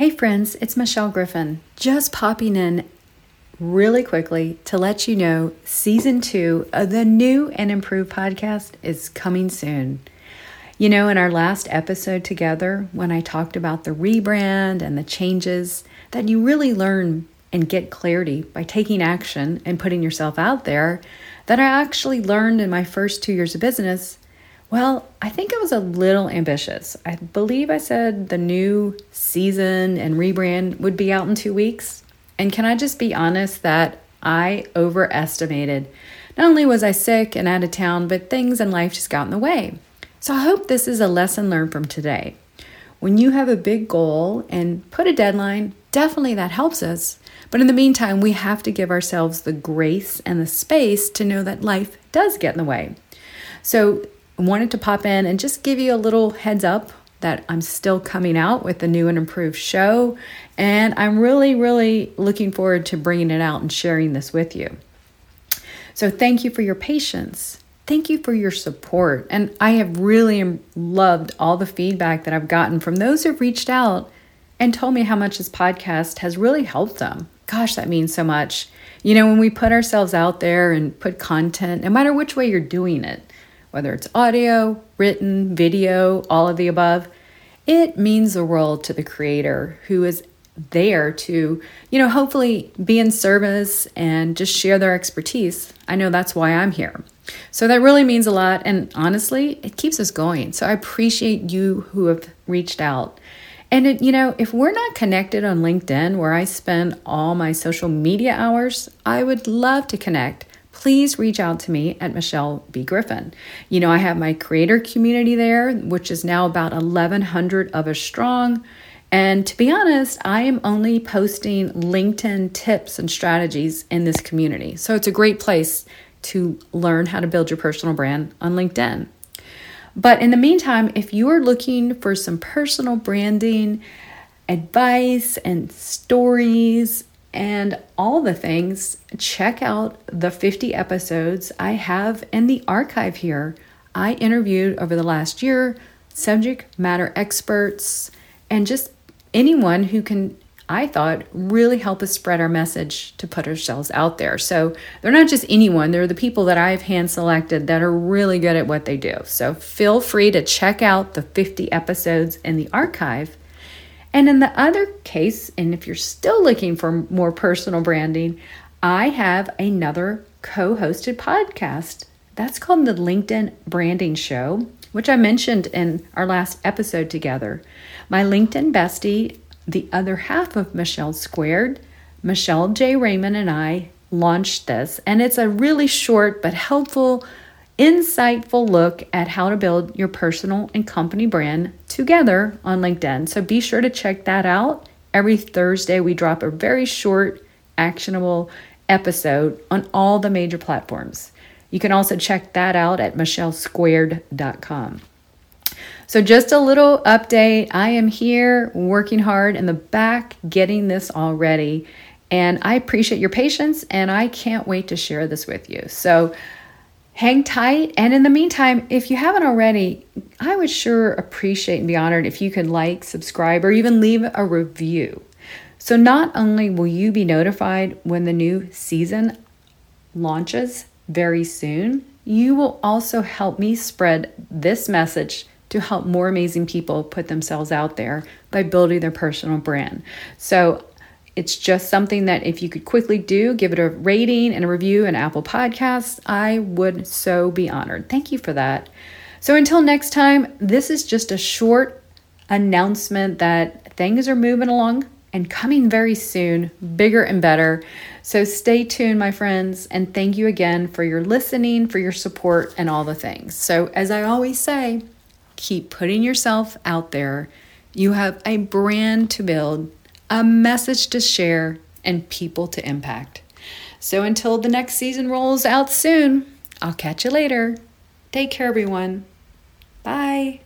Hey, friends, it's Michelle Griffin, just popping in really quickly to let you know season two of the new and improved podcast is coming soon. You know, in our last episode together, when I talked about the rebrand and the changes, that you really learn and get clarity by taking action and putting yourself out there, that I actually learned in my first two years of business well, I think it was a little ambitious. I believe I said the new season and rebrand would be out in two weeks. And can I just be honest that I overestimated? Not only was I sick and out of town, but things in life just got in the way. So I hope this is a lesson learned from today. When you have a big goal and put a deadline, definitely that helps us. But in the meantime, we have to give ourselves the grace and the space to know that life does get in the way. So wanted to pop in and just give you a little heads up that I'm still coming out with a new and improved show. And I'm really, really looking forward to bringing it out and sharing this with you. So, thank you for your patience. Thank you for your support. And I have really loved all the feedback that I've gotten from those who've reached out and told me how much this podcast has really helped them. Gosh, that means so much. You know, when we put ourselves out there and put content, no matter which way you're doing it, whether it's audio, written, video, all of the above, it means the world to the creator who is there to, you know, hopefully be in service and just share their expertise. I know that's why I'm here. So that really means a lot. And honestly, it keeps us going. So I appreciate you who have reached out. And, it, you know, if we're not connected on LinkedIn, where I spend all my social media hours, I would love to connect please reach out to me at Michelle B. Griffin. You know, I have my creator community there, which is now about 1,100 of us strong. And to be honest, I am only posting LinkedIn tips and strategies in this community. So it's a great place to learn how to build your personal brand on LinkedIn. But in the meantime, if you are looking for some personal branding, advice, and stories and all the things, check out the 50 episodes I have in the archive here. I interviewed over the last year subject matter experts and just anyone who can, I thought, really help us spread our message to put ourselves out there. So they're not just anyone, they're the people that I've hand selected that are really good at what they do. So feel free to check out the 50 episodes in the archive and in the other case, and if you're still looking for more personal branding, I have another co hosted podcast. That's called the LinkedIn Branding Show, which I mentioned in our last episode together. My LinkedIn bestie, the other half of Michelle Squared, Michelle J. Raymond, and I launched this, and it's a really short but helpful insightful look at how to build your personal and company brand together on LinkedIn. So be sure to check that out. Every Thursday, we drop a very short, actionable episode on all the major platforms. You can also check that out at michellesquared.com. So, just a little update. I am here working hard in the back, getting this all ready. And I appreciate your patience and I can't wait to share this with you. So, hang tight. And in the meantime, if you haven't already, I would sure appreciate and be honored if you could like, subscribe, or even leave a review. So, not only will you be notified when the new season launches very soon, you will also help me spread this message to help more amazing people put themselves out there by building their personal brand. So, it's just something that if you could quickly do, give it a rating and a review in Apple Podcasts, I would so be honored. Thank you for that. So until next time, this is just a short announcement that things are moving along and coming very soon, bigger and better. So stay tuned, my friends, and thank you again for your listening, for your support, and all the things. So, as I always say, keep putting yourself out there. You have a brand to build a message to share, and people to impact. So until the next season rolls out soon, I'll catch you later. Take care, everyone. Bye.